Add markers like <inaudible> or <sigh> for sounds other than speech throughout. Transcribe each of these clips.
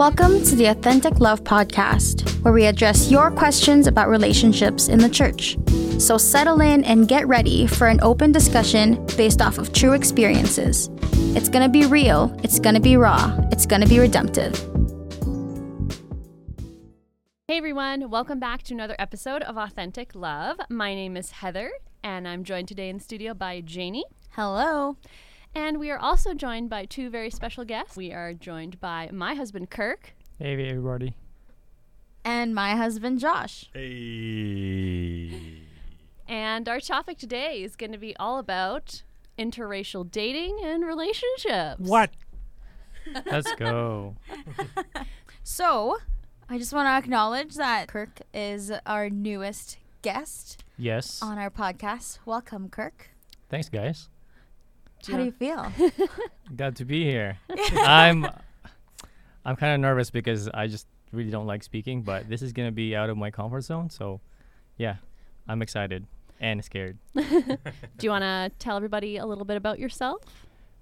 Welcome to the Authentic Love Podcast, where we address your questions about relationships in the church. So settle in and get ready for an open discussion based off of true experiences. It's going to be real, it's going to be raw, it's going to be redemptive. Hey everyone, welcome back to another episode of Authentic Love. My name is Heather, and I'm joined today in the studio by Janie. Hello. And we are also joined by two very special guests. We are joined by my husband, Kirk. Hey everybody. And my husband, Josh. Hey. And our topic today is going to be all about interracial dating and relationships. What? <laughs> Let's go. <laughs> So, I just want to acknowledge that Kirk is our newest guest Yes. on our podcast. Welcome, Kirk. Thanks guys. How do you feel? <laughs> Glad to be here. <laughs> I'm I'm kind of nervous because I just really don't like speaking, but this is going to be out of my comfort zone, so yeah. I'm excited and scared. <laughs> Do you want to tell everybody a little bit about yourself?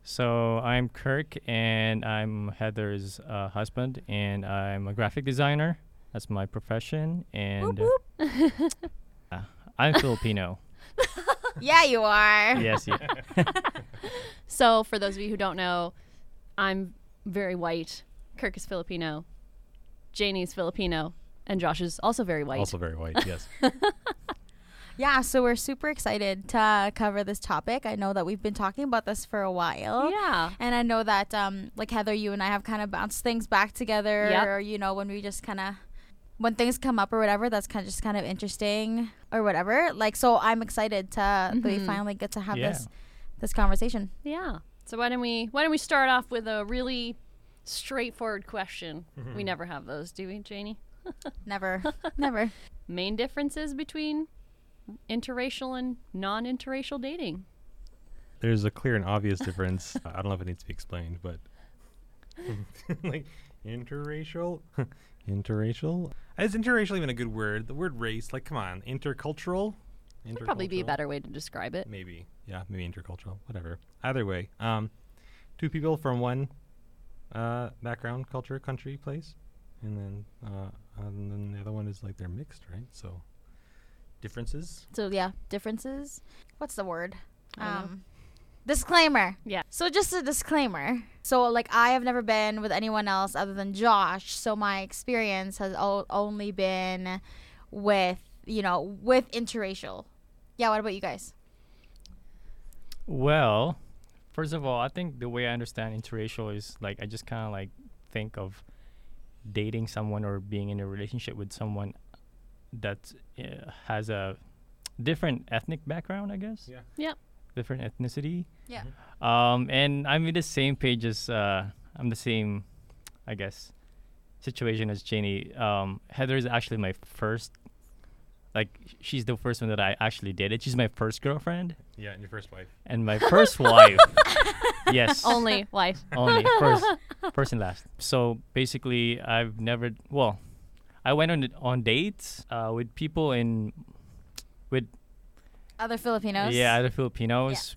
So, I'm Kirk and I'm Heather's uh, husband and I'm a graphic designer. That's my profession and uh, I'm Filipino. yeah, you are. yes, yeah. <laughs> So, for those of you who don't know, I'm very white. Kirk is Filipino. Janie's Filipino. And Josh is also very white. Also very white, yes. <laughs> Yeah, so we're super excited to cover this topic. I know that we've been talking about this for a while. yeah. And I know that, um, like Heather, you and I have kind of bounced things back together, Yep. or you know, when we just kind of, when things come up or whatever, that's kind of just kind of interesting or whatever. Like, so I'm excited to that we Mhm. finally get to have Yeah. this this conversation. Yeah. So why don't we why don't we start off with a really straightforward question? Mm-hmm. We never have those, do we, Janie? <laughs> Never, <laughs> never. Main differences between interracial and non-interracial dating. There's a clear and obvious difference. <laughs> I don't know if it needs to be explained, but like interracial, interracial. Is interracial even a good word? The word race, like, come on, intercultural. Would probably be a better way to describe it. Maybe, yeah, maybe intercultural, whatever. Either way, um, two people from one uh, background, culture, country, place, and then uh, and then the other one is like they're mixed, right? So differences. So yeah, differences. What's the word? I don't know. Um, disclaimer. Yeah. So just a disclaimer. So like I have never been with anyone else other than Josh. So my experience has o- only been with you know with interracial. Yeah. What about you guys? Well, first of all, I think the way I understand interracial is like I just kind of like think of dating someone or being in a relationship with someone that uh, has a different ethnic background, I guess. Yeah. Yep. Different ethnicity. Yeah. Um, and I'm in the same page as uh, I'm the same, I guess, situation as Janie. Um, Heather is actually my first. Like she's the first one that I actually dated. She's my first girlfriend Yeah, and your first wife. and my first wife. <laughs> Yes. Only wife. Only first, <laughs> first and last. So basically, I've never. Well, I went on on dates uh, with people in, with Other Filipinos. yeah other Filipinos,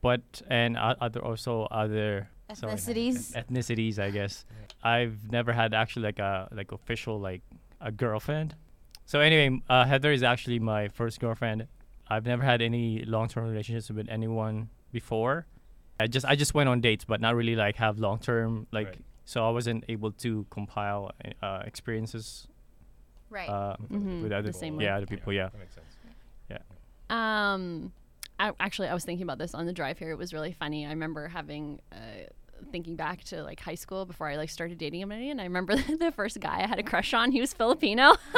but and o- other also other sorry, Ethnicities. ethnicities, I guess. I've never had actually like a like official like a girlfriend. So anyway, uh, Heather is actually my first girlfriend. I've never had any long term relationships with anyone before. I just I just went on dates, but not really like have long term like. Right. So I wasn't able to compile uh, experiences Right. uh, Mhm, with other the same yeah way. other people. Yeah. That makes sense. Yeah. Um, I, actually, I was thinking about this on the drive here. It was really funny. I remember having, uh, thinking back to like high school before I like started dating anybody, and I remember <laughs> the first guy I had a crush on. He was Filipino. <laughs>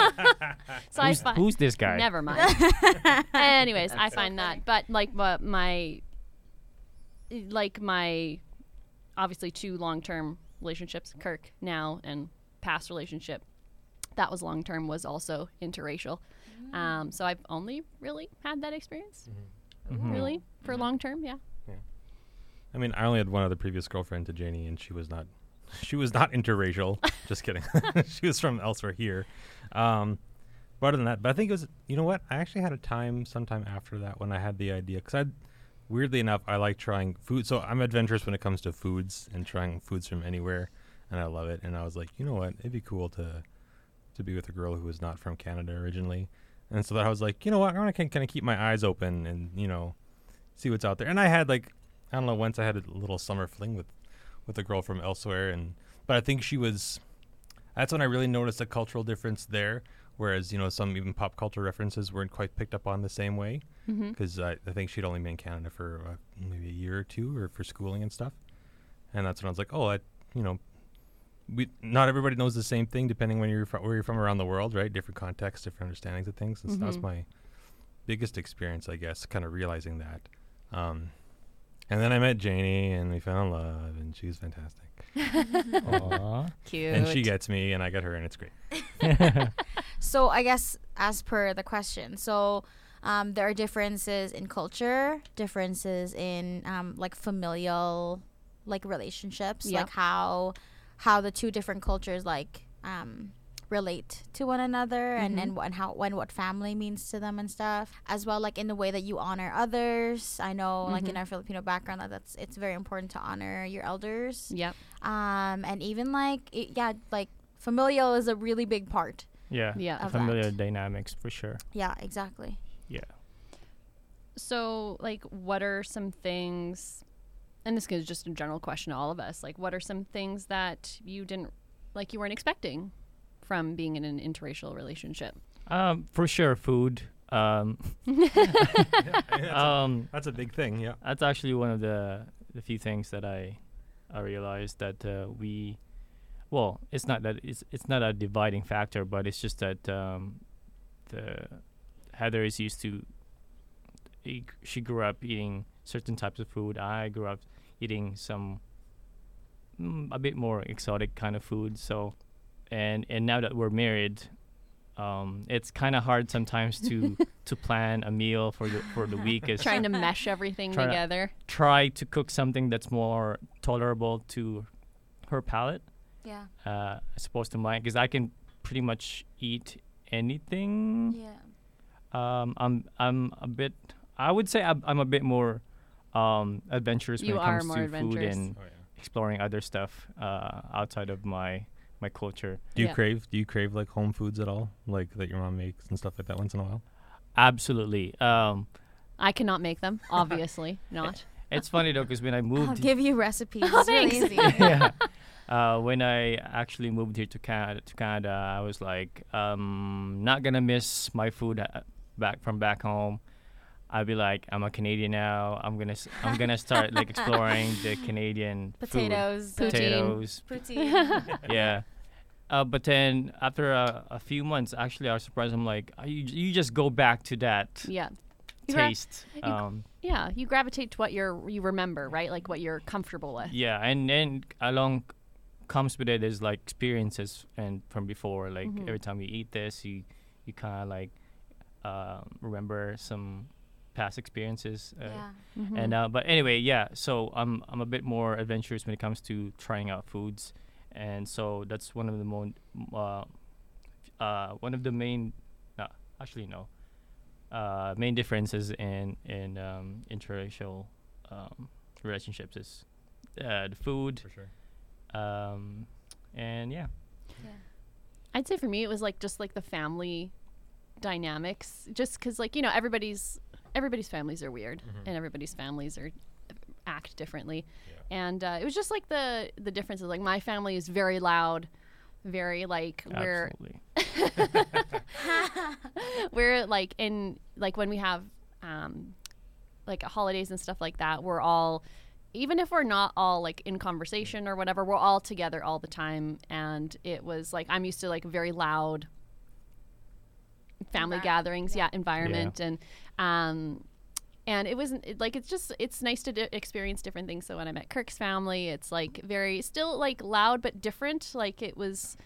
so I Who's, find who's this guy? never mind. <laughs> Anyways, I find that, but like my, my, like my, obviously two long term relationships, Kirk now and past relationship, that was long term was also interracial. Um, so I've only really had that experience, Mhm. really for long term. Yeah. I mean, I only had one other previous girlfriend to Janie, and she was not, <laughs> she was not interracial. <laughs> Just kidding. <laughs> she was from elsewhere here. Um, but other than that, but I think it was, you know what? I actually had a time sometime after that when I had the idea, because I, weirdly enough, I like trying food. So I'm adventurous when it comes to foods and trying foods from anywhere. and I love it. And I was like, you know what, it'd be cool to to be with a girl who was not from Canada originally. And so that I was like, you know what, I want to kind of keep my eyes open and you know see what's out there. And I had like I don't know once I had a little summer fling with with a girl from elsewhere, and but I think she was. That's when I really noticed a cultural difference there. Whereas you know some even pop culture references weren't quite picked up on the same way Mm-hmm. because I, I think she'd only been in Canada for uh, maybe a year or two or for schooling and stuff. And that's when I was like, oh, I, you know, we not everybody knows the same thing depending when you're from, where you're from around the world, right? Different contexts, different understandings of things. And so that was Mhm. my biggest experience, I guess, kind of realizing that. Um, and then I met Janie and we fell in love, and she was fantastic. Aw. <laughs> Cute. And she gets me, and I get her, and it's great. <laughs> So I guess as per the question, so um, there are differences in culture, differences in um, like familial like relationships, Yeah. like how how the two different cultures like um, relate to one another and Mhm. and, wh- and how when what family means to them and stuff as well like in the way that you honor others i know like in Mhm. our filipino background that that's it's very important to honor your elders Yep. um and even like it, yeah like familial is a really big part yeah. Yeah. Of Familiar dynamics for sure. yeah exactly Yeah. So, like, what are some things, and this is just a general question to all of us, like, what are some things that you didn't, like, you weren't expecting from being in an interracial relationship? Um, for sure, food. Um, <laughs> <laughs> um, That's a big thing, yeah. that's actually one of the the few things that I I realized that uh, we well it's not that it's it's not a dividing factor but it's just that um, the Heather is used to e- she grew up eating certain types of food I grew up eating some mm, a bit more exotic kind of food so and and now that we're married um, it's kind of hard sometimes to <laughs> to plan a meal for the for the week is Trying to mesh everything Try to- together. try to cook something that's more tolerable to her palate yeah uh, as opposed to mine because I can pretty much eat anything. yeah Um, I'm I'm a bit I would say I'm, I'm a bit more um, adventurous You when it comes to food and Oh, yeah. exploring other stuff uh, outside of my my culture. Do you Yeah. crave? Do you crave like home foods at all, like that your mom makes and stuff like that once in a while? Absolutely. Um, I cannot make them, obviously <laughs> not. <laughs> it's funny though because when I moved, i'll give you recipes Oh, <laughs> it's really easy yeah. Uh, when I actually moved here to Canada, to Canada, I was like, um, not gonna miss my food uh, back from back home. I'd be like, I'm a Canadian now. I'm gonna, s- I'm gonna start like exploring the <laughs> Canadian potatoes food. Potatoes. poutine <laughs> <laughs> yeah. Uh, but then after a, a few months, actually, I was surprised. I'm like, "Oh, you, you just go back to that Yeah. You gra- taste. you- Um, Yeah, you gravitate to what you're you remember, right? Like what you're comfortable with. Yeah, and then along comes with it is like experiences and from before. Like Mhm. every time you eat this, you you kind of like um, remember some past experiences. Uh, yeah Mhm. And uh, but anyway, yeah. So I'm I'm a bit more adventurous when it comes to trying out foods, and so that's one of the mo- uh, uh, one of the main, no, actually no, uh, main differences in in um, interracial um, relationships is uh, the food, For sure. um, and yeah. I'd say for me it was like just like the family dynamics just cuz like you know everybody's everybody's families are weird and everybody's families are act differently. And uh, it was just like the the differences like my family is very loud, very like we're <laughs> <laughs> we're like in like when we have um like holidays and stuff like that we're all even if we're not all like in conversation or whatever we're all together all the time. And it was like i'm used to like very loud family Envi- gatherings yeah, environment and um and it wasn't it, like it's just it's nice to di- experience different things. So when i met kirk's family it's like very still like loud but different. Like it was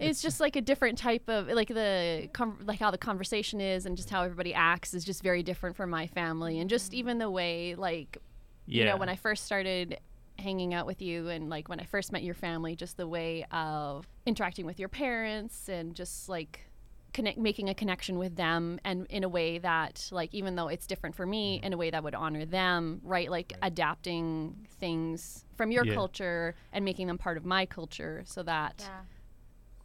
it's just like a different type of like the like how the conversation is and just how everybody acts is just very different from my family. And just even the way like Yeah. you know when i first started hanging out with you and like when i first met your family just the way of interacting with your parents and just like connect, making a connection with them, and in a way that, like, even though it's different for me, Mm-hmm. in a way that would honor them, right? Like adapting things from your Yeah. culture and making them part of my culture, so that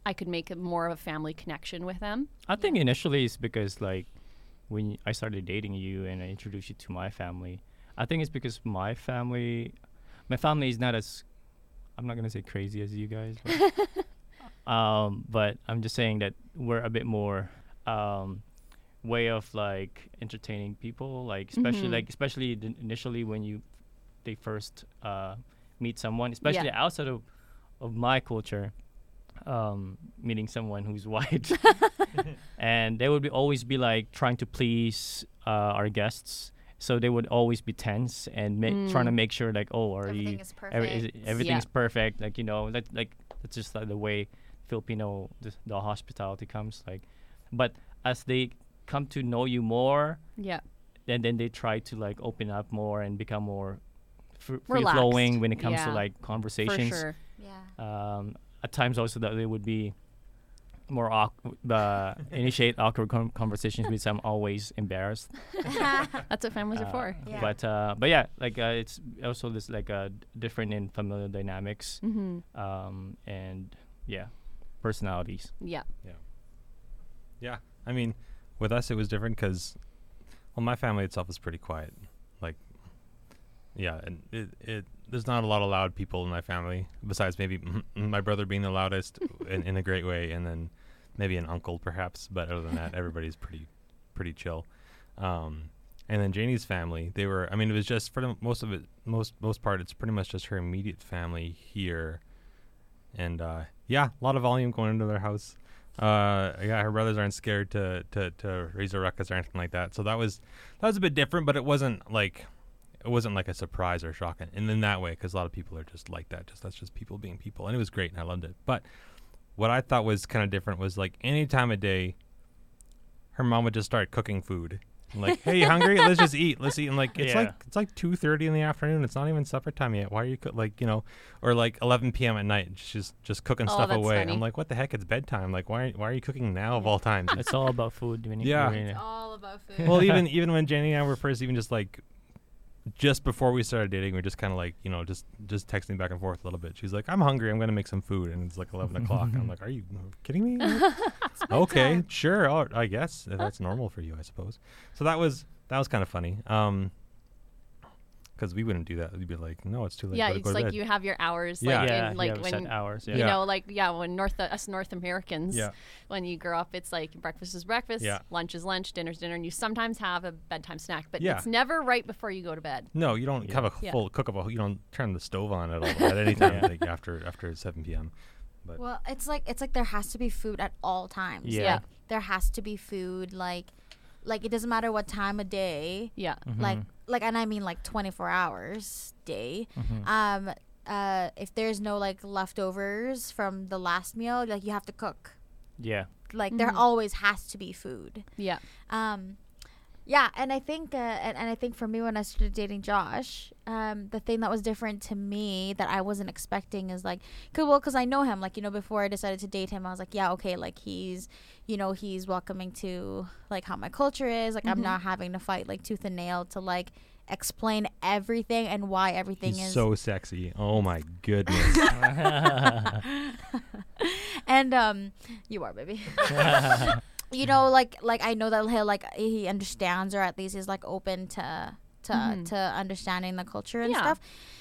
I could make a more of a family connection with them. I think initially it's because like when I started dating you and I introduced you to my family, I think it's because my family, my family is not as, I'm not gonna say crazy as you guys, but, <laughs> um, but I'm just saying that we're a bit more um, way of like entertaining people, like especially Mhm. like especially the, initially when you they first uh, meet someone, especially Yeah. outside of of my culture, um, meeting someone who's <laughs> white <laughs> and they would be always be like trying to please uh, our guests so they would always be tense and ma- trying to Mm. make sure like oh are Everything you is every- is perfect. everything's Yeah. perfect like you know that like that's just like the way filipino the, the hospitality comes like but as they come to know you more Yeah. and then they try to like open up more and become more fr- free flowing when it comes to Yeah. like For conversations sure. Yeah. um, at times also that they would be more awkward, uh, <laughs> initiate awkward com- conversations which I'm always embarrassed. <laughs> That's what families are Uh, for. Yeah. But uh, but yeah, like uh, it's also this like uh, different in familial dynamics Mm-hmm. um, and yeah, personalities. Yeah. Yeah, Yeah. I mean, with us it was different because, well, my family itself is pretty quiet. Like, yeah, and it, it there's not a lot of loud people in my family besides maybe my brother being the loudest <laughs> in, in a great way, and then maybe an uncle perhaps. But other than that, everybody's pretty pretty chill. Um, and then Janie's family, they were. I mean, it was just for the most of it, most most part, it's pretty much just her immediate family here, and uh, yeah, a lot of volume going into their house. Uh, yeah, her brothers aren't scared to, to, to raise a ruckus or anything like that. So that was that was a bit different, but it wasn't like it wasn't like a surprise or shocking. And in that way, because a lot of people are just like that. Just that's just people being people, and it was great, and I loved it. But what I thought was kind of different was like any time of day, her mom would just start cooking food. Like, hey, you hungry? Let's just eat. Let's eat. And like, it's Yeah. like it's like two thirty in the afternoon. It's not even supper time yet. Why are you cook like you know, or like eleven p.m. at night? She's just cooking Oh, stuff away. funny. I'm like, what the heck? It's bedtime. Like, why why are you cooking now of all times? It's all about food. When you, Yeah. when you- all about food. well, even even when Jenny and I were first, even just like just before we started dating, we are just kind of like you know just just texting back and forth a little bit. She's like, "I'm hungry. I'm gonna make some food," and it's like 11 o'clock. I'm like, <laughs> "Are you kidding me?" <laughs> okay, sure. Oh, I guess that's normal for you, I suppose. So that was that was kind of funny. Um, because we wouldn't do that. We'd be like, "No, it's too late. yeah, gotta it's go like bed." you have your hours, Yeah. like yeah, in, like you have when set hours. Yeah. you Yeah. know, like yeah, when North us North Americans, Yeah. when you grow up, it's like breakfast is breakfast, Yeah. lunch is lunch, dinner's dinner, and you sometimes have a bedtime snack, but Yeah. it's never right before you go to bed. No, you don't Yeah. have a Yeah. full cook up. A, you don't turn the stove on at all at any time <laughs> Yeah. like after after 7 p.m. But Well, it's like it's like there has to be food at all times. Yeah. Yeah. There has to be food like like it doesn't matter what time of day. Yeah, Like Mhm. Like and I mean like 24 hours day. Mhm. Um uh if there's no like leftovers from the last meal, like you have to cook. yeah. Like there Mhm. always has to be food. yeah, Um, yeah, and I think, uh, and, and I think for me when I started dating Josh, um, the thing that was different to me that I wasn't expecting is like, cause, well, cause I know him, like you know, before I decided to date him, I was like, yeah, okay, like he's, you know, he's welcoming to like how my culture is, like I'm Mhm. not having to fight like tooth and nail to like explain everything and why everything he's is so sexy. Oh my goodness. <laughs> <laughs> and um you are baby <laughs> you know like like i know that he'll like he understands or at least he's like open to to Mhm. to understanding the culture and Yeah. stuff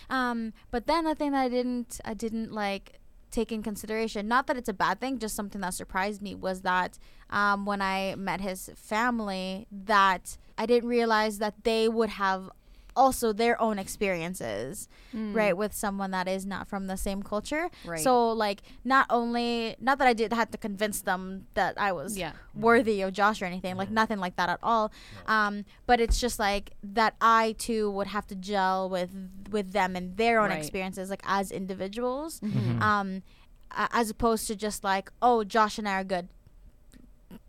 um but then the thing that i didn't i didn't like take in consideration not that it's a bad thing just something that surprised me was that um when i met his family that i didn't realize that they would have also their own experiences Mm. right with someone that is not from the same culture right. so like not only not that I did had to convince them that I was yeah, worthy of Josh or anything, like nothing like that at all. Um, but it's just like that I too would have to gel with with them and their own Right. experiences like as individuals. Mhm. Mhm. Um as opposed to just like, oh, Josh and I are good.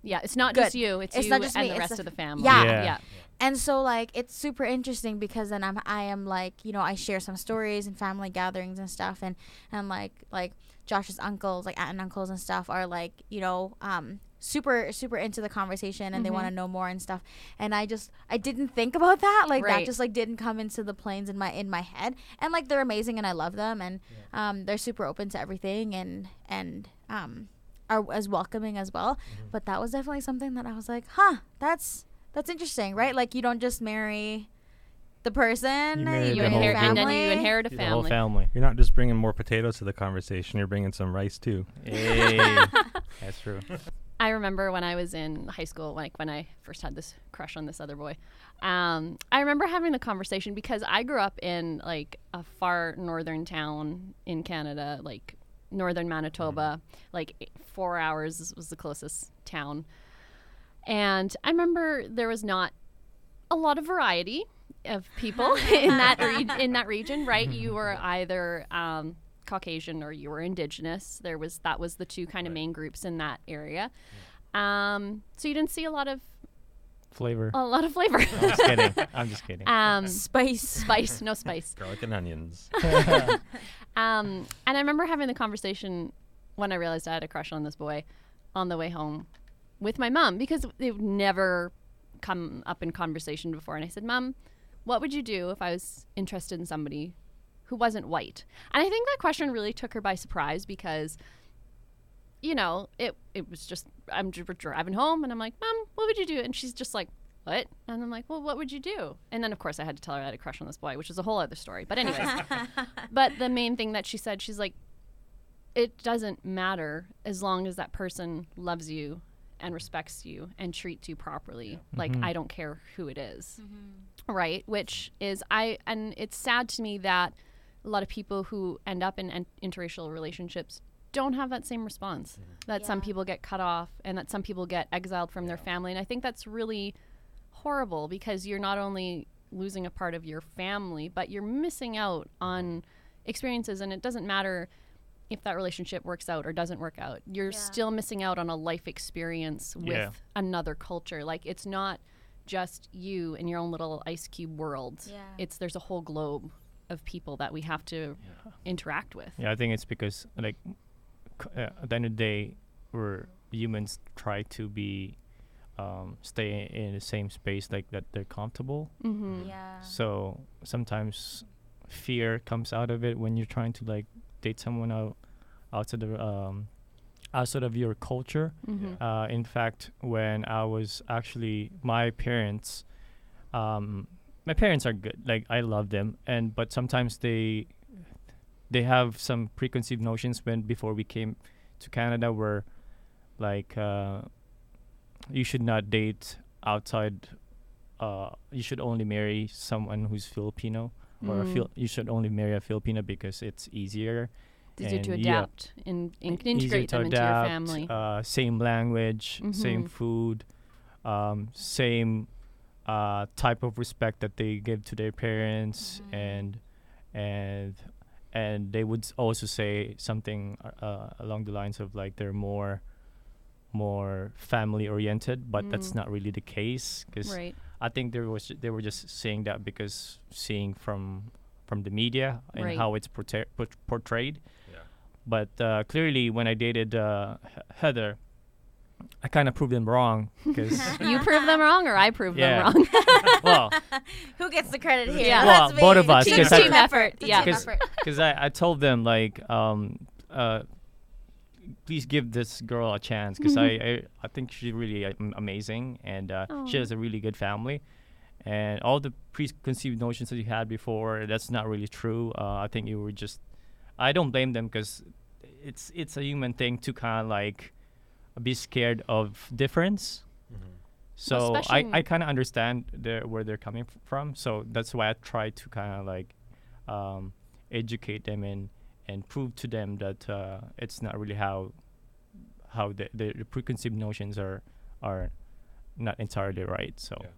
yeah. It's not Good. just you; it's, It's you not just and me, the it's rest the- of the family. Yeah. Yeah. yeah, And so like it's super interesting because then I'm I am like, you know, I share some stories and family gatherings and stuff. And and like like Josh's uncles, like aunt and uncles and stuff are like, you know, um super super into the conversation and they Mhm. want to know more and stuff. And i just i didn't think about that. Like that just like didn't come into the planes in my in my head. And like they're amazing and i love them and um they're super open to everything and and um are as welcoming as well. But that was definitely something that i was like huh that's that's interesting right like you don't just marry the person You marry You the inherit, and then you inherit a The whole family. family. You're not just bringing more potatoes to the conversation. You're bringing some rice too. Hey, <laughs> that's true. I remember when I was in high school, like when I first had this crush on this other boy. Um, I remember having the conversation because I grew up in like a far northern town in Canada, like northern Manitoba. Like four hours was the closest town, and I remember there was not a lot of variety of people <laughs> <laughs> in that re- in that region. Right, you were either um, Caucasian or you were Indigenous. There was that was the two kind of main groups in that area. Um, so you didn't see a lot of Flavor. a lot of flavor. I'm just kidding. <laughs> I'm just kidding. um, spice spice, no spice. Garlic and onions. Um, and I remember having the conversation when I realized I had a crush on this boy on the way home with my mom because they've never come up in conversation before. And I said, Mom, what would you do if I was interested in somebody who wasn't white? And I think that question really took her by surprise because, you know, it, it was just, I'm driving home and I'm like, Mom, what would you do? And she's just like, what? And I'm like, well, what would you do? And then, of course, I had to tell her I had a crush on this boy, which is a whole other story. But, anyways, <laughs> but the main thing that she said, she's like, it doesn't matter as long as that person loves you and respects you and treats you properly. Like, Mhm. I don't care who it is. Right? Which is, I, and it's sad to me that a lot of people who end up in en- interracial relationships don't have that same response. That some people get cut off and that some people get exiled from their family. And I think that's really horrible because you're not only losing a part of your family, but you're missing out on experiences. And it doesn't matter if that relationship works out or doesn't work out. You're Yeah. still missing out on a life experience with Yeah. another culture. Like it's not just you in your own little ice cube world. Yeah. It's there's a whole globe of people that we have to interact with. Yeah, I think it's because like c- uh, at the end of the day, we're humans try to be um, stay in the same space like that they're comfortable. Mm-hmm. yeah So sometimes fear comes out of it when you're trying to like date someone out outside of um, outside of your culture. Mm-hmm. Uh, in fact, when I was actually my parents, um, my parents are good. Like I love them, and but sometimes they they have some preconceived notions when before we came to Canada, where like uh, you should not date outside. Uh, you should only marry someone who's Filipino, or a Mm. Fil- you should only marry a Filipino because it's easier Easier to and yeah. adapt and, and integrate them into your family. Uh, same language, same Mhm. food, um, same uh, type of respect that they give to their parents, Mhm. and and and they would also say something uh, along the lines of like they're more more family oriented, but that's Mm. not really the case because right. I think there was they were just saying that because seeing from from the media and Right. how it's portray- portrayed. Yeah. But uh, clearly, when I dated uh, He- Heather, I kind of proved them wrong because <laughs> You prove them wrong, or I prove Yeah. them wrong. <laughs> well, <laughs> who gets the credit here Yeah. Well, Let's both be- of us, team, 'cause team I- effort Yeah. team 'Cause- effort because I, I told them like um uh please give this girl a chance because I, <laughs> I I think she's really uh, amazing and uh, she has a really good family. And all the preconceived notions that you had before that's not really true. Uh, I think you were just I don't blame them because it's it's a human thing to kind of like be scared of difference. So I, I kind of understand their, where they're coming f- from. So that's why I try to kind of like um, educate them and and prove to them that uh, it's not really how how the, the, the preconceived notions are are not entirely right. So Yeah.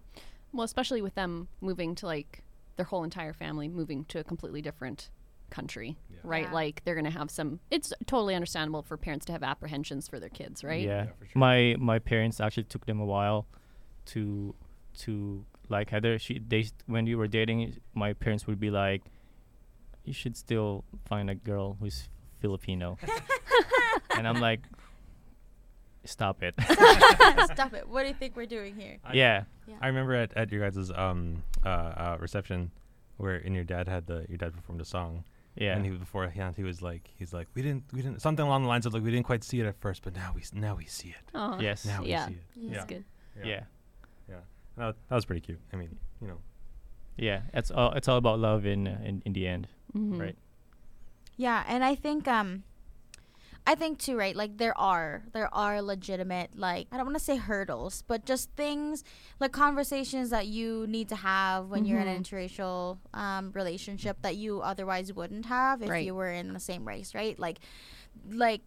well, especially with them moving to like their whole entire family moving to a completely different country, Yeah. right? Yeah. Like they're going to have some. It's totally understandable for parents to have apprehensions for their kids, right? yeah, Yeah, for sure. my my parents actually took them a while to to like Heather. She they when we were dating, my parents would be like, "You should still find a girl who's Filipino," <laughs> and I'm like, stop it. <laughs> Stop it. What do you think we're doing here? yeah. I remember at, at your guys' um uh, uh reception where and your dad had the your dad performed a song Yeah. and he beforehand he was like he's like we didn't we didn't something along the lines of like we didn't quite see it at first but now we now we see it Aw. yes. now Yeah. we see it That's yeah good. Yeah. yeah that, was- that was pretty cute I mean you know Yeah. It's all it's all about love in uh, in, in the end, Mhm. right? Yeah, and I think um I think too, right? Like there are there are legitimate like I don't want to say hurdles, but just things like conversations that you need to have when you're in an Mhm. interracial um, relationship that you otherwise wouldn't have if Right. you were in the same race, right? Like like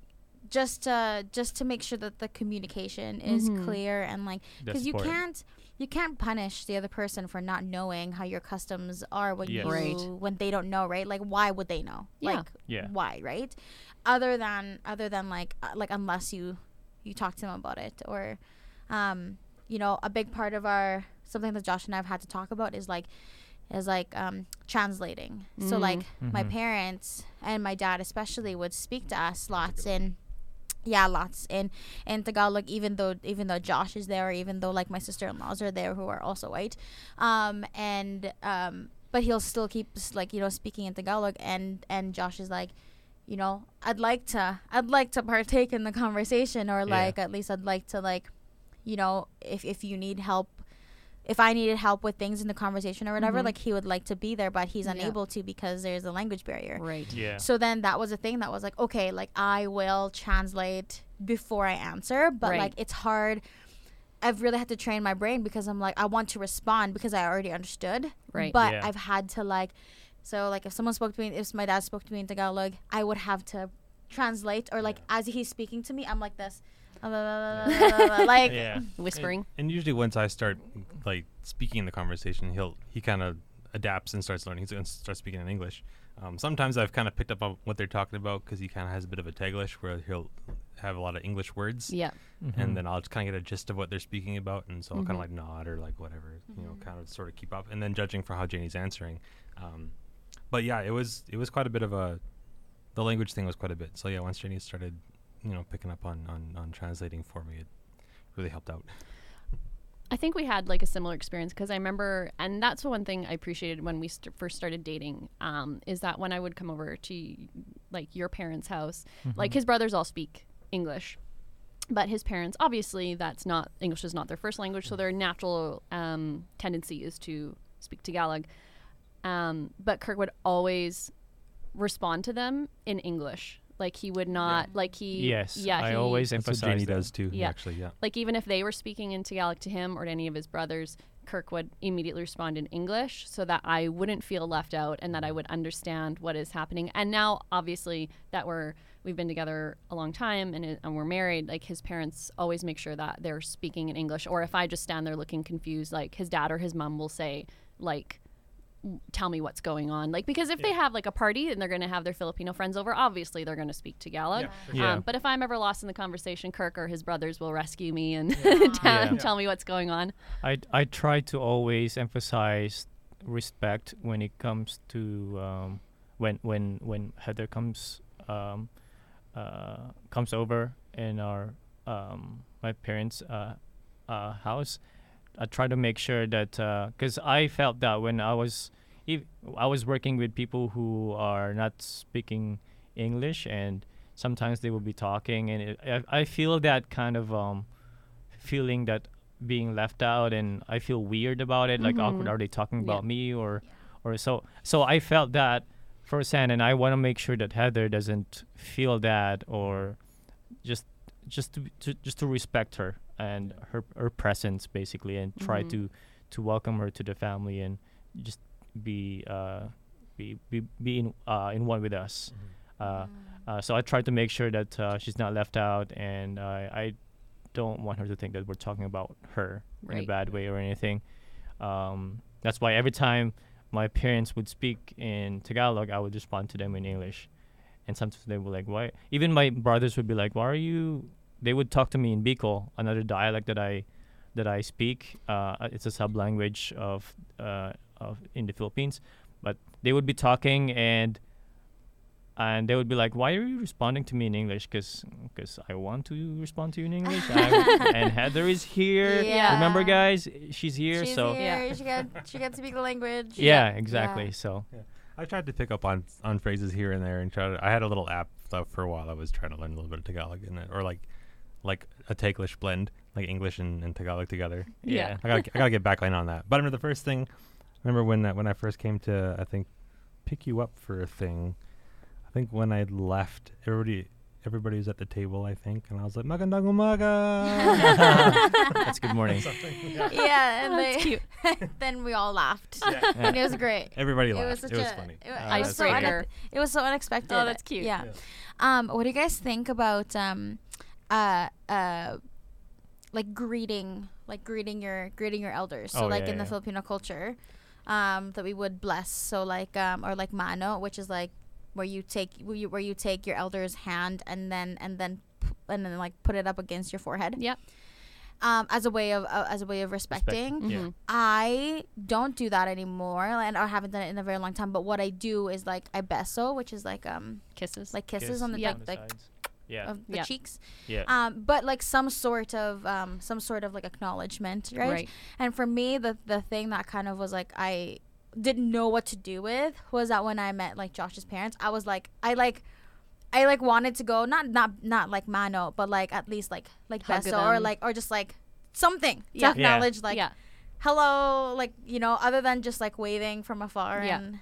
just to just to make sure that the communication is Mhm. clear and like because you can't you can't punish the other person for not knowing how your customs are when Yes. you Right. when they don't know right like why would they know Yeah. like Yeah. why right other than other than like uh, like unless you you talk to them about it or um you know a big part of our something that josh and i've had to talk about is like is like um translating so Mm. like my Mhm. parents and my dad especially would speak to us lots in yeah lots in in tagalog even though even though josh is there even though like my sister-in-laws are there who are also white um and um but he'll still keep like you know speaking in tagalog and and josh is like you know i'd like to i'd like to partake in the conversation or Yeah. like at least i'd like to like you know if if you need help if i needed help with things in the conversation or whatever Mhm. like he would like to be there but he's Yeah. unable to because there's a language barrier Right. Yeah. so then that was a thing that was like, okay, like I will translate before I answer, but Right. like it's hard. I've really had to train my brain because I'm like I want to respond because I already understood. Right. But Yeah. I've had to like so like if someone spoke to me if my dad spoke to me in Tagalog, I would have to translate or like as he's speaking to me, I'm like this. <laughs> like yeah. Whispering. and usually once I start like speaking in the conversation he'll he kind of adapts and starts learning he's going to start speaking in English um, sometimes I've kind of picked up on what they're talking about because he kind of has a bit of a Taglish where he'll have a lot of English words Yeah. Mhm. and then I'll just kind of get a gist of what they're speaking about, and so I'll kind Mhm. of like nod or like whatever, you know, Mhm. kind of sort of keep up, and then judging for how Janie's answering. Um, but yeah, it was it was quite a bit of a the language thing was quite a bit. So yeah, once Janie started, you know, picking up on on, on translating for me, it really helped out. I think we had like a similar experience because I remember, and that's the one thing I appreciated when we st- first started dating. Um, is that when I would come over to like your parents' house, like his brothers all speak English, but his parents obviously that's not English is not their first language, so their natural um, tendency is to speak Tagalog. Um, but Kirk would always respond to them in English. Like he would not like he Yes. yeah I he, always That's what emphasize Janie that. does too. Yeah. actually, yeah. like even if they were speaking in Tagalog to him or to any of his brothers, Kirk would immediately respond in English so that I wouldn't feel left out and that I would understand what is happening. And now, obviously, that we're we've been together a long time and, it- and we're married, like his parents always make sure that they're speaking in English. Or if I just stand there looking confused, like his dad or his mom will say, like, "W- tell me what's going on like because if they have like a party and they're going to have their filipino friends over obviously they're going to speak tagalog Yeah. um, but if I'm ever lost in the conversation, Kirk or his brothers will rescue me and <laughs> tell, Yeah. and tell me what's going on. I I try to always emphasize respect when it comes to um, when when when Heather comes um, uh, comes over in our um, my parents' uh, uh, house. I try to make sure that because I felt that when I was ev- I was working with people who are not speaking English and sometimes they will be talking and it, I, I feel that kind of um, feeling that being left out and I feel weird about it like awkward Mhm. are they talking Yeah. about me or or so so I felt that firsthand and I want to make sure that Heather doesn't feel that or just just to, to just to respect her and her her presence basically and try Mhm. to to welcome her to the family and just be uh be be, be in uh in one with us. Uh, uh so I try to make sure that uh, she's not left out and I I don't want her to think that we're talking about her in a bad way or anything. Um that's why every time my parents would speak in Tagalog I would respond to them in English. And sometimes they were like why? Even my brothers would be like why are you they would talk to me in Bicol another dialect that I that I speak uh, it's a sub language of uh, of in the Philippines but they would be talking and and they would be like, "Why are you responding to me in English? Because because I want to respond to you in English." I'm- <laughs> and Heather is here. Yeah. Remember, guys, she's here. She's so here. She got she got to speak the language. yeah, exactly. Yeah. So I tried to pick up on on phrases here and there, and try to. I had a little app though for a while. I was trying to learn a little bit of Tagalog in it, or like like a Taglish blend, like English and, and Tagalog together. yeah, I gotta I gotta get backline on that. But I remember the first thing. I remember when uh, when I first came to I think pick you up for a thing. I think when I left, everybody everybody was at the table. I think, and I was like magandang umaga. <laughs> that's good morning. <laughs> Yeah, and <laughs> That's they, cute. then we all laughed, Yeah. and it was great. Everybody It was laughed. such It was a funny. It, wa- Uh, it was so Icebreaker. it was so unexpected. Oh, that's cute. Yeah. Yeah. Um, what do you guys think about um, uh, uh, like greeting, like greeting your greeting your elders? So Oh, like yeah, in the. Filipino culture, um, that we would bless. So like um, or like mano, which is like where you take where you, where you take your elder's hand and then and then p- and then like put it up against your forehead. Yep. Um, as a way of uh, as a way of respecting. Yeah. Mhm. I don't do that anymore, and I haven't done it in a very long time. But what I do is like I beso, which is like um Kisses. like kisses Kiss on the Yeah. like, like sides. Yeah, of the Yeah. cheeks. yeah. Um, but like some sort of um some sort of like acknowledgement, right? Right. And for me, the the thing that kind of was like I didn't know what to do with was that when I met like Josh's parents, I was like I like. I like wanted to go not not not like mano, but like at least like like Hug beso or like or just like something to Yeah. Yeah. like yeah. hello, like you know, other than just like waving from afar Yeah. and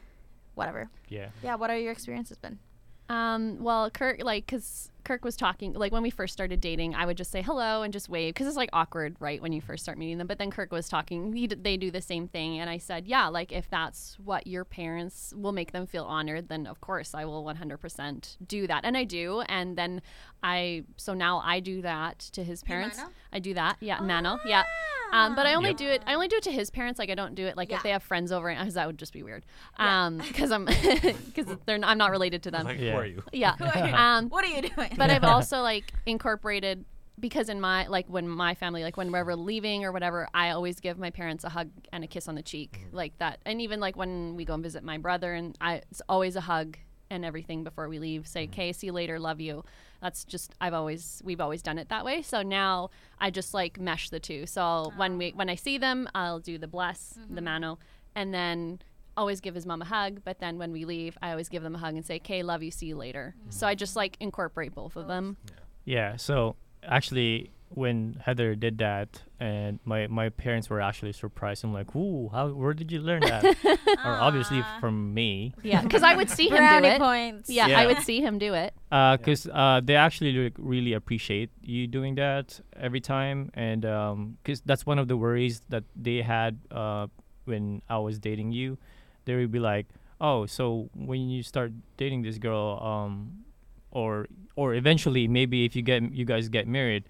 whatever. yeah. Yeah, what are your experiences been? Um, well, Kurt, like, cause Kirk was talking, like, when we first started dating, I would just say hello and just wave, cause it's like awkward, right, when you first start meeting them. But then Kirk was talking, he, d- they do the same thing, and I said, yeah, like, if that's what your parents will make them feel honored, then of course I will 100% do that, and I do. And then I, so now I do that to his parents. Mano? I do that, yeah, Mano, yeah. Um, but I only Yep. do it. I only do it to his parents. Like I don't do it like Yeah. if they have friends over, because that would just be weird. Yeah. Um, because I'm <laughs> because they're n- I'm not related to them. Like, Yeah. who are you? Yeah. <laughs> you? um, What are you doing? But I've <laughs> also like incorporated because in my like when my family like when we're leaving or whatever, I always give my parents a hug and a kiss on the cheek mm-hmm. like that. And even like when we go and visit my brother and I it's always a hug and everything before we leave. Say, mm-hmm. "Okay, see you later, love you." That's just I've always we've always done it that way. So now I just like mesh the two. So when we when I see them, I'll do the bless, the mm-hmm. mano, and then always give his mom a hug. But then when we leave, I always give them a hug and say, "Okay, love you, see you later." So I just like incorporate both of them. Yeah. So actually, when Heather did that, and my my parents were actually surprised. I'm like, "Ooh, how? Where did you learn that?" <laughs> or obviously from me, Yeah, because I <laughs> would see him do it. points. Yeah, Yeah. I would see him do it. because uh, they actually like, really appreciate you doing that every time, and because that's one of the worries that they had uh, when I was dating you. They would be like, "Oh, so when you start dating this girl, um, or or eventually maybe if you get you guys get married,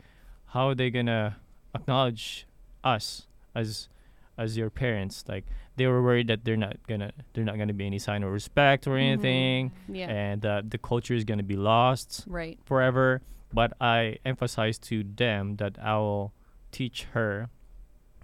how are they gonna acknowledge us as as your parents? Like they were worried that they're not gonna they're not gonna be any sign of respect or anything Yeah, and uh, the culture is going to be lost right. forever. But I emphasize to them that I will teach her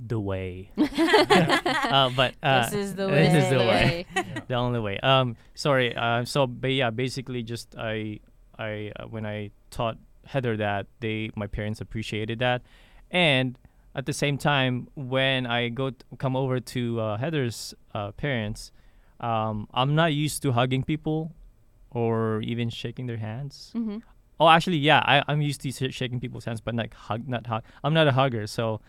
the way. <laughs> uh, but uh, This is the this is the way. way, <laughs> the only way. Um, sorry. Uh, so, but yeah, basically, just I, I uh, when I taught Heather that they, my parents appreciated that, and at the same time, when I go t- come over to uh, Heather's uh, parents, um, I'm not used to hugging people or even shaking their hands. hmm Oh, actually, yeah, I, I'm used to sh- shaking people's hands, but like hug, not hug. I'm not a hugger, so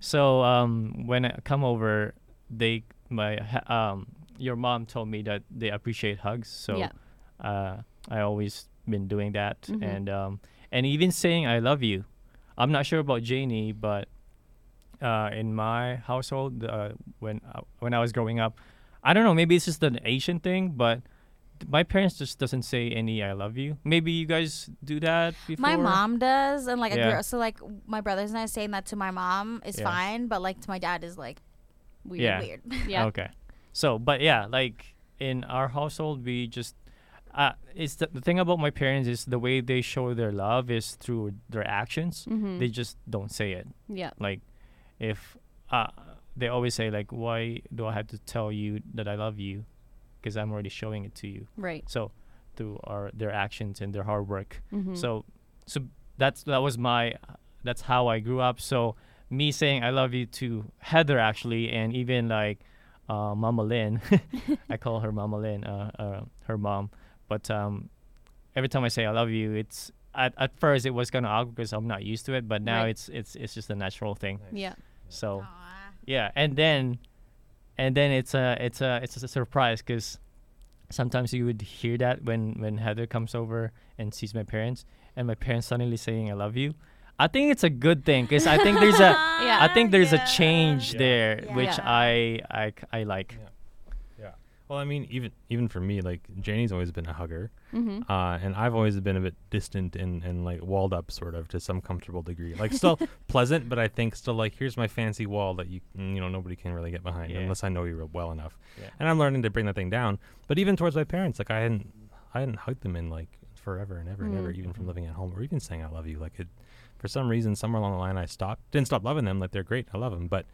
so um, when I come over, they my um your mom told me that they appreciate hugs, so Yeah. uh, I always been doing that, Mhm. and um and even saying I love you. I'm not sure about Janie, but uh, in my household, uh, when uh, when I was growing up, I don't know, maybe it's just an Asian thing, but my parents just doesn't say any "I love you." Maybe you guys do that before. My mom does, and like a Yeah. girl. So like my brothers and I saying that to my mom is Yeah. fine, but like to my dad is like Weird. Yeah. weird. <laughs> Yeah. Okay. So, but yeah, like in our household, we just uh, it's the, the thing about my parents is the way they show their love is through their actions. hmm They just don't say it. yeah. Like if uh, they always say like, "Why do I have to tell you that I love you?" Because I'm already showing it to you. Right. So through our their actions and their hard work. Mhm. So so that's that was my that's how I grew up. So me saying I love you to Heather actually, and even like uh, Mama Lynn, <laughs> <laughs> I call her Mama Lynn, uh, uh, her mom. But um, every time I say I love you, it's at, at first it was kind of awkward because I'm not used to it, but now Right. it's it's it's just a natural thing. yeah. So Aw. yeah, and then and then it's a it's a it's a surprise because sometimes you would hear that when when Heather comes over and sees my parents, and my parents suddenly saying I love you. I think it's a good thing because <laughs> I think there's a Yeah. I think there's Yeah. a change Yeah. there which Yeah. I, I c- I like. Well, I mean, even even for me, like Janie's always been a hugger, Mm-hmm. uh, and I've always been a bit distant and, and like walled up, sort of, to some comfortable degree. Like still <laughs> pleasant, but I think still like here's my fancy wall that you mm, you know nobody can really get behind Yeah. unless I know you well enough. Yeah. And I'm learning to bring that thing down. But even towards my parents, like I hadn't I hadn't hugged them in like forever and ever and ever, Mm. even from living at home or even saying I love you. Like it, for some reason, somewhere along the line, I stopped. Didn't stop loving them. Like they're great. I love them, but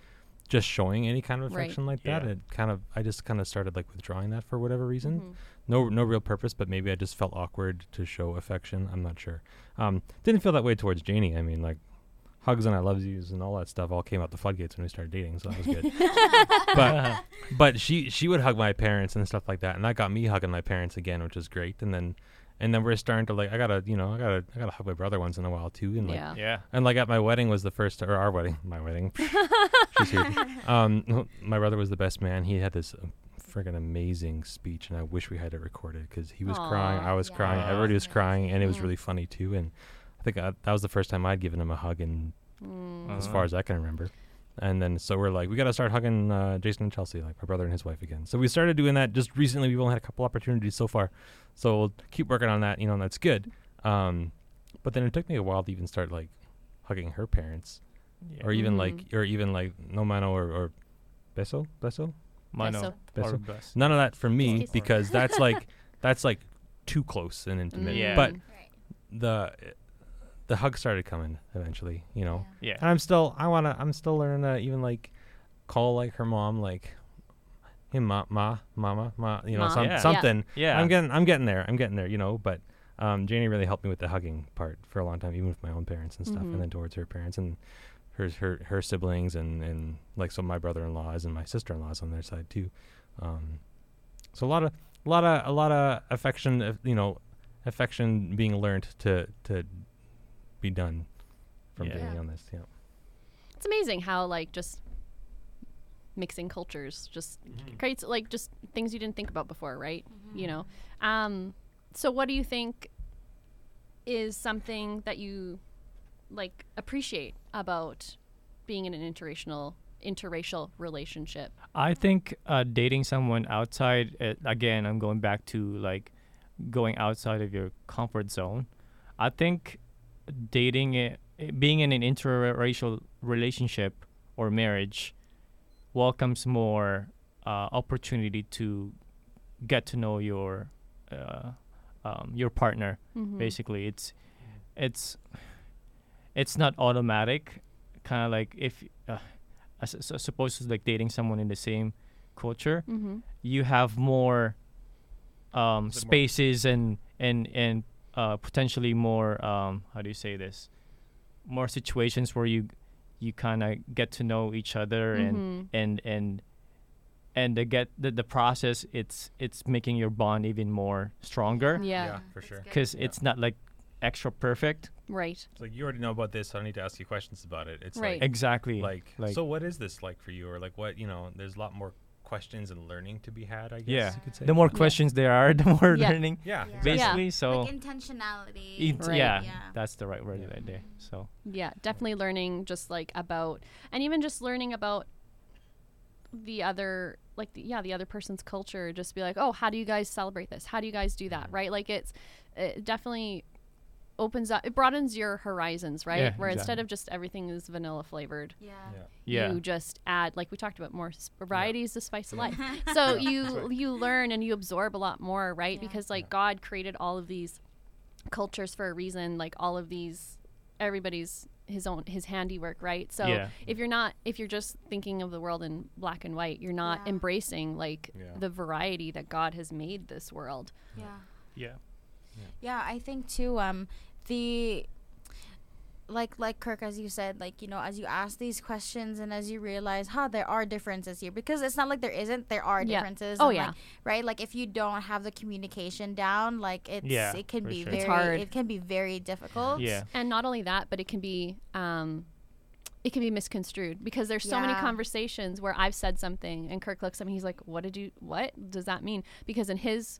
just showing any kind of Right. affection like that, Yeah. it kind of I just kind of started like withdrawing that for whatever reason Mhm. no no real purpose, but maybe I just felt awkward to show affection. I'm not sure. Um, didn't feel that way towards Janie. I mean, like hugs and I love yous and all that stuff all came out the floodgates when we started dating, so that was good. <laughs> but but she she would hug my parents and stuff like that, and that got me hugging my parents again, which is great. And then and then we're starting to like I gotta you know I gotta I gotta hug my brother once in a while too, and like Yeah. yeah. and like at my wedding was the first or our wedding, my wedding. She's here. <laughs> Um, my brother was the best man. He had this uh, friggin' amazing speech, and I wish we had it recorded because he was crying, I was crying, everybody was crying, and it was really funny too. And I think I, that was the first time I'd given him a hug, and Mm. as far as I can remember. And then so we're like, we got to start hugging uh, Jason and Chelsea, like my brother and his wife again. So we started doing that just recently. We've only had a couple opportunities so far, so we'll keep working on that. You know, and that's good. Um, but then it took me a while to even start like hugging her parents, yeah. or even Mm. like, or even like no mano or, or beso, beso. Mano Beso. or best. None of that for me because that's like <laughs> that's like too close and intimate. Yeah. But Mm. the the hug started coming eventually. You know. Yeah. And I'm still, I wanna, I'm still learning to even like call like her mom, like, hey ma, ma, mama, ma, you know, Ma. some, Yeah. something. Yeah. I'm getting, I'm getting there, I'm getting there, you know. But um, Janie really helped me with the hugging part for a long time, even with my own parents and stuff, Mhm. and then towards her parents and her her her siblings and and like so my brother-in-laws and my sister-in-laws on their side too. Um, so a lot of a lot of a lot of affection, uh, you know, affection being learned to to be done from Yeah. Janie Yeah. on this. Yeah. It's amazing how like just mixing cultures just creates like just things you didn't think about before, right? You know. Um so what do you think is something that you like appreciate about being in an interracial interracial relationship? I think uh, dating someone outside, uh, again, I'm going back to like going outside of your comfort zone. I think dating, it, being in an interracial relationship or marriage welcomes more uh, opportunity to get to know your uh, um, your partner. Mhm. Basically, it's it's it's not automatic. Kind of like if uh, as, as as opposed to like dating someone in the same culture, Mhm. you have more um, Bit more- spaces and and and uh, potentially more um, how do you say this? More situations where you you kind of get to know each other and Mhm. and and and the get the, the process it's it's making your bond even more stronger Yeah. for sure. because Yeah. it's not like extra perfect Right. It's like you already know about this, so I need to ask you questions about it. It's Right. exactly like, like, like so what is this like for you, or like what you know? There's a lot more questions and learning to be had. I guess Yeah. you could say. the more Yeah. questions there are <laughs> the more Yeah. learning yeah, Yeah. exactly. basically so like intentionality. it- Right. yeah, Yeah. that's the right word Yeah. right there so Yeah, definitely learning just like about and even just learning about the other like the, yeah, the other person's culture just be like, "Oh, how do you guys celebrate this? How do you guys do that?" Right? Like it's it definitely opens up it broadens your horizons, right? Yeah, Where instead of just everything is vanilla flavored, Yeah. Yeah. yeah you just add like we talked about more s- varieties to spice of life. <laughs> so you you learn and you absorb a lot more, right? Yeah. Because like God created all of these cultures for a reason, like all of these everybody's his own his handiwork, right? So Yeah. if you're not if you're just thinking of the world in black and white, you're not Yeah. embracing like Yeah. the variety that God has made this world. Yeah. yeah Yeah, I think too. Um, the like like Kirk, as you said, like you know, as you ask these questions and as you realize, huh, there are differences here because it's not like there isn't. There are Yeah. differences. Oh, yeah. like, right. Like if you don't have the communication down, like it's Yeah, it can be sure. very hard. it can be very difficult. Yeah. and not only that but it can be um it can be misconstrued because there's so many conversations where I've said something and Kirk looks at me he's like what did you what does that mean because in his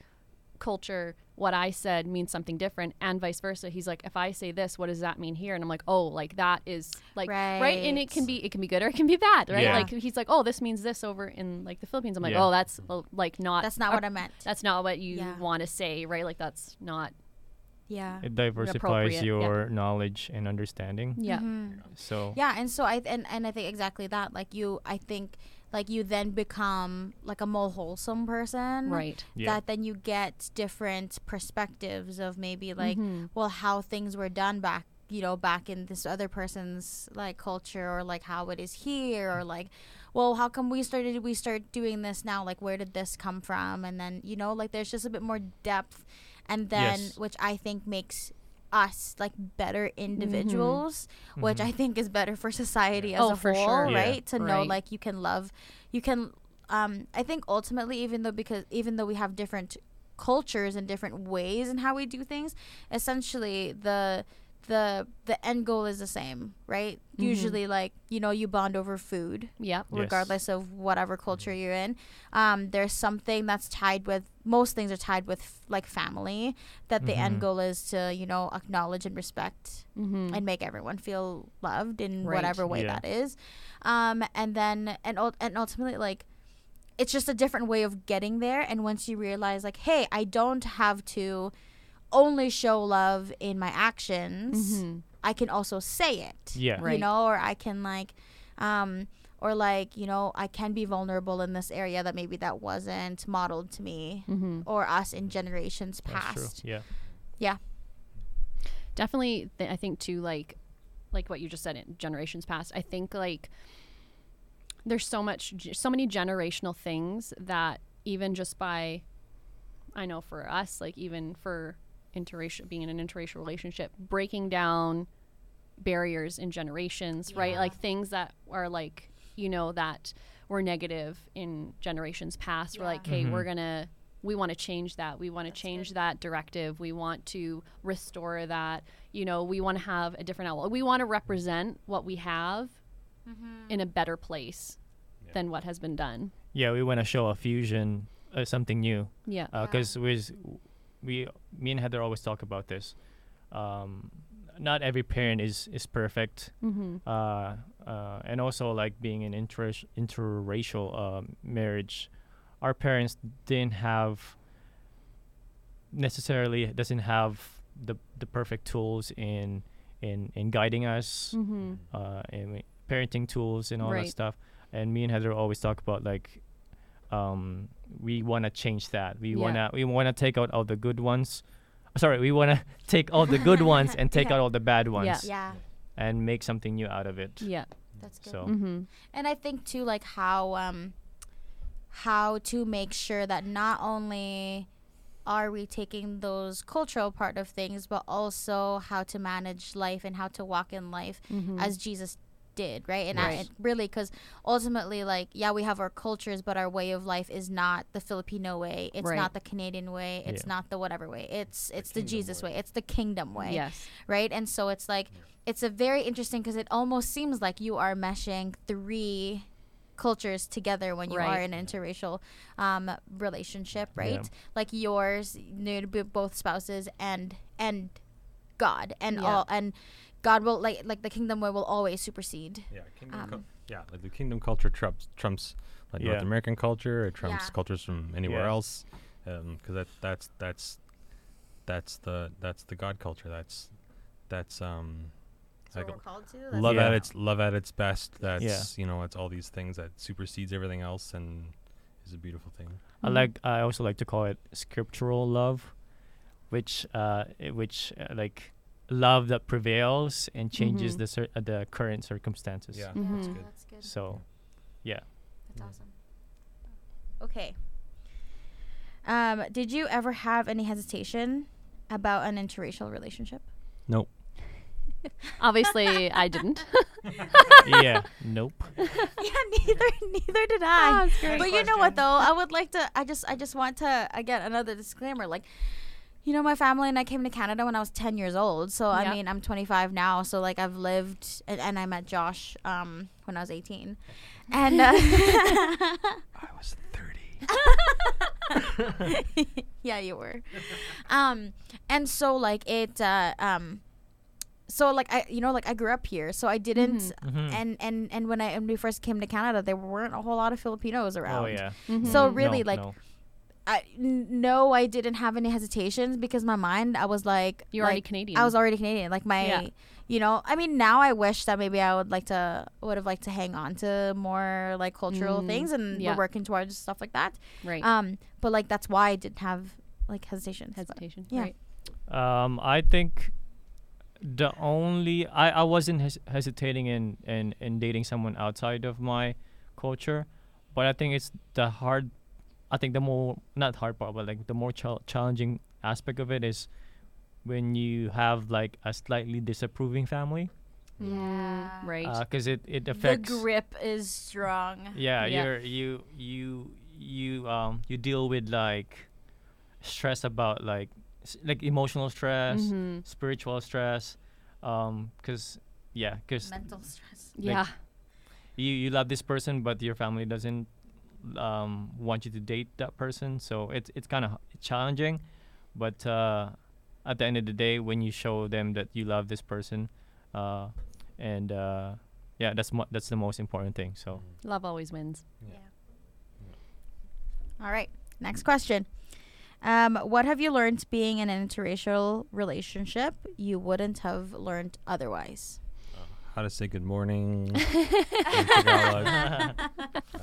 culture what I said means something different and vice versa he's like if I say this what does that mean here and I'm like oh like that is like right, and it can be it can be good or it can be bad right Yeah. like he's like oh this means this over in like the Philippines I'm like Yeah. oh that's like not That's not a- what I meant. that's not what you Yeah. want to say right like that's not Yeah. It diversifies Appropriate, yeah. your knowledge and understanding. yeah Mhm. So Yeah, and so I and and I think exactly that. Like you, I think like you then become like a more wholesome person, right yeah. That then you get different perspectives of maybe like Mhm. well how things were done back you know back in this other person's like culture or like how it is here or like well how come we started we start doing this now like where did this come from and then you know like there's just a bit more depth and then Yes. which i think makes us like better individuals which Mhm. i think is better for society as Oh, a for whole sure. Yeah. right to know like you can love you can um i think ultimately even though because even though we have different cultures and different ways in how we do things essentially the the the end goal is the same right Mhm. usually like you know you bond over food yep Yes. regardless of whatever culture you're in um, there's something that's tied with most things are tied with f- like family that the end Mhm. goal is to you know acknowledge and respect mm-hmm. and make everyone feel loved in Right. whatever way Yeah. that is um, and then and, and ultimately like it's just a different way of getting there and once you realize like hey i don't have to only show love in my actions hmm i can also say it yeah. Right. you know or i can like um or like you know i can be vulnerable in this area that maybe that wasn't modeled to me hmm or us in generations That's true. past Yeah. Yeah. Definitely th- i think too like like what you just said in generations past i think like there's so much so many generational things that even just by i know for us like even for interracial being in an interracial relationship breaking down barriers in generations right? Like things that are like you know that were negative in generations past we're like hey Mhm. we're gonna we want to change that. We want to change good. that directive. We want to restore that. You know we want to have a different outlook. We want to represent what we have in a better place Yeah. than what has been done. Yeah, we want to show a fusion, uh, something new. yeah. Because we we me and Heather always talk about this. Um, not every parent is is perfect, mm-hmm. uh, uh, and also like being an inter interracial um, marriage, our parents didn't have necessarily doesn't have the the perfect tools in in in guiding us, Mm-hmm. uh, in parenting tools and all Right. that stuff. And me and Heather always talk about like, um, we want to change that. We Yeah. wanna we wanna take out all the good ones. Sorry, we wanna <laughs> take all the good <laughs> ones and take Yeah. out all the bad ones Yeah. yeah and make something new out of it. yeah that's good So mm-hmm. and i think too like how um how to make sure that not only are we taking those cultural part of things but also how to manage life and how to walk in life Mm-hmm. as Jesus did, right? And I, Yes. really, because ultimately, like, yeah, we have our cultures, but our way of life is not the Filipino way. It's Right. not the Canadian way. It's Yeah. not the whatever way. It's it's the, kingdom Jesus way. way. It's the kingdom way, yes right? And so it's like it's a very interesting because it almost seems like you are meshing three cultures together when you are in an interracial um, relationship, Yeah. right? Like yours, you know, both spouses and and God and Yeah. all and God will like like the kingdom way will always supersede. Yeah, kingdom. Um, cul- yeah, like the kingdom culture trumps trumps like Yeah. North American culture. It trumps Yeah. cultures from anywhere Yeah. else, because that that's that's that's the that's the God culture. That's that's um That's Like, what we're called to. love at its love at its best. That's Yeah. you know it's all these things that supersedes everything else and is a beautiful thing. I Mhm. like I also like to call it scriptural love, which uh which uh, like love that prevails and changes Mhm. the cir- uh, the current circumstances. Yeah, Mhm. that's good. That's good. So, yeah. That's awesome. Okay. Um, did you ever have any hesitation about an interracial relationship? Nope. <laughs> Obviously, I didn't. <laughs> yeah. Nope. <laughs> yeah, neither neither did I. Oh, that's great but you know what though? I would like to I just I just want to again another disclaimer like you know my family and I came to Canada when I was 10 years old. So Yeah. I mean, I'm 25 now, so like I've lived and, and I met Josh um when I was 18. And uh, <laughs> I was 30. <laughs> yeah, you were. Um, and so like it, uh, um, so like I, you know, like I grew up here, so I didn't, Mhm. and and and when I when we first came to Canada, there weren't a whole lot of Filipinos around. Oh yeah. So Mhm. really, No, like, no. I n- no, I didn't have any hesitations because my mind, I was like, You're already Canadian. I was already Canadian. Like my, Yeah. you know, I mean, now I wish that maybe I would like to would have liked to hang on to more like cultural Mm, things, and yeah. we're working towards stuff like that. right. Um, but like that's why I didn't have like hesitations. but- Hesitation. yeah. Right. Um, I think the only I, I wasn't hes- hesitating in, in in dating someone outside of my culture, but I think it's the hard. I think the more not hard part, but like the more chal- challenging aspect of it is when you have like a slightly disapproving family, Yeah. Right. because it it affects The grip is strong. yeah, Yeah. you're you you you um you deal with like stress about like s- like emotional stress Mhm. spiritual stress um because yeah because Mental stress. Yeah. you you love this person but your family doesn't um want you to date that person so it's it's kind of challenging but uh at the end of the day when you show them that you love this person uh and uh yeah that's mo- that's the most important thing so Love always wins. Yeah. All right. Next question. Um, what have you learned being in an interracial relationship you wouldn't have learned otherwise? How to say good morning. <laughs> in Tagalog. <laughs> uh,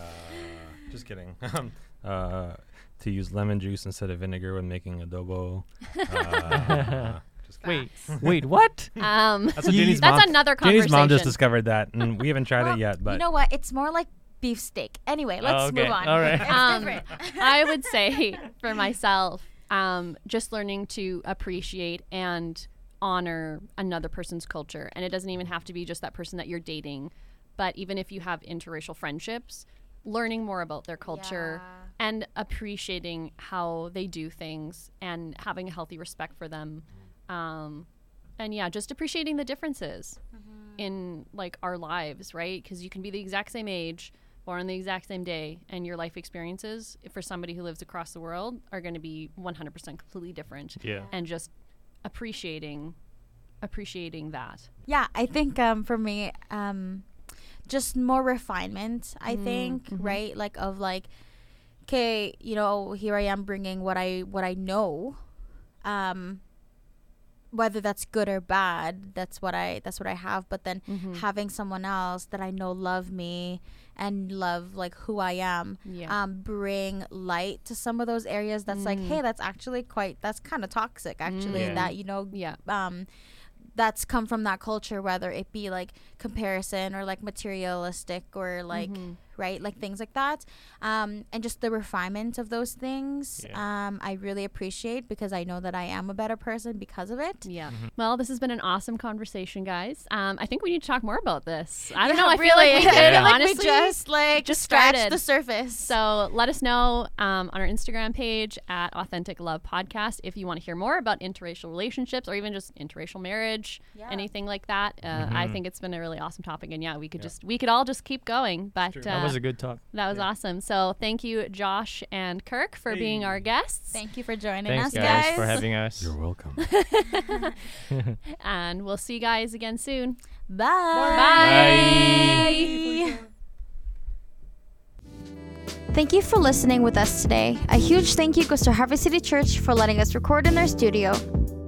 just kidding. <laughs> Um, uh, to use lemon juice instead of vinegar when making adobo. <laughs> Uh, just wait <laughs> wait what Um, That's what Jenny's that's mom. another conversation. Jenny's mom just discovered that, and we haven't tried Well, it yet. But you know what? It's more like beefsteak. Anyway, let's okay. move on. All right. Um, different. I would say for myself, um, just learning to appreciate and honor another person's culture. And it doesn't even have to be just that person that you're dating, but even if you have interracial friendships, learning more about their culture and appreciating how they do things and having a healthy respect for them. Um, and yeah, just appreciating the differences in like our lives, right? Because you can be the exact same age, born on the exact same day, and your life experiences for somebody who lives across the world are going to be 100% completely different. yeah And just appreciating, appreciating that. Yeah, I think um, for me, um, just more refinement. I Mm, think mhm. right, like of like, okay, you know, here I am bringing what I what I know, um, whether that's good or bad. That's what I that's what I have. But then Mm-hmm. having someone else that I know love me and love like who I am, Yeah. um, bring light to some of those areas. That's like, Mm. hey, that's actually quite that's kind of toxic. Actually, Yeah. that you know yeah. um that's come from that culture whether it be like comparison or like materialistic or like Mhm. Right like things like that um and just the refinement of those things Yeah. um i really appreciate because i know that i am a better person because of it Yeah. Mm-hmm. Well, this has been an awesome conversation, guys. Um, I think we need to talk more about this. I don't Yeah, know. I really. <laughs> feel like we I did. feel like honestly, we just like just scratched started. the surface So let us know um, on our Instagram page at Authentic Love Podcast if you want to hear more about interracial relationships or even just interracial marriage, Yeah. anything like that. Uh, I Mhm. think it's been a really awesome topic, and yeah, we could Yeah. just we could all just keep going. But uh, that was a good talk that was awesome. So thank you, Josh and Kirk, for being our guests, thank you for joining thanks us guys, guys, for having <laughs> us you're welcome. <laughs> and we'll see you guys again soon. bye Bye. Thank you for listening with us today. A huge thank you goes to Harvest City Church for letting us record in their studio.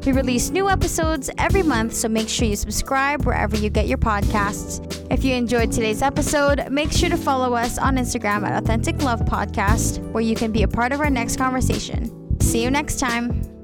We release new episodes every month, so make sure you subscribe wherever you get your podcasts. If you enjoyed today's episode, make sure to follow us on Instagram at Authentic Love Podcast, where you can be a part of our next conversation. See you next time.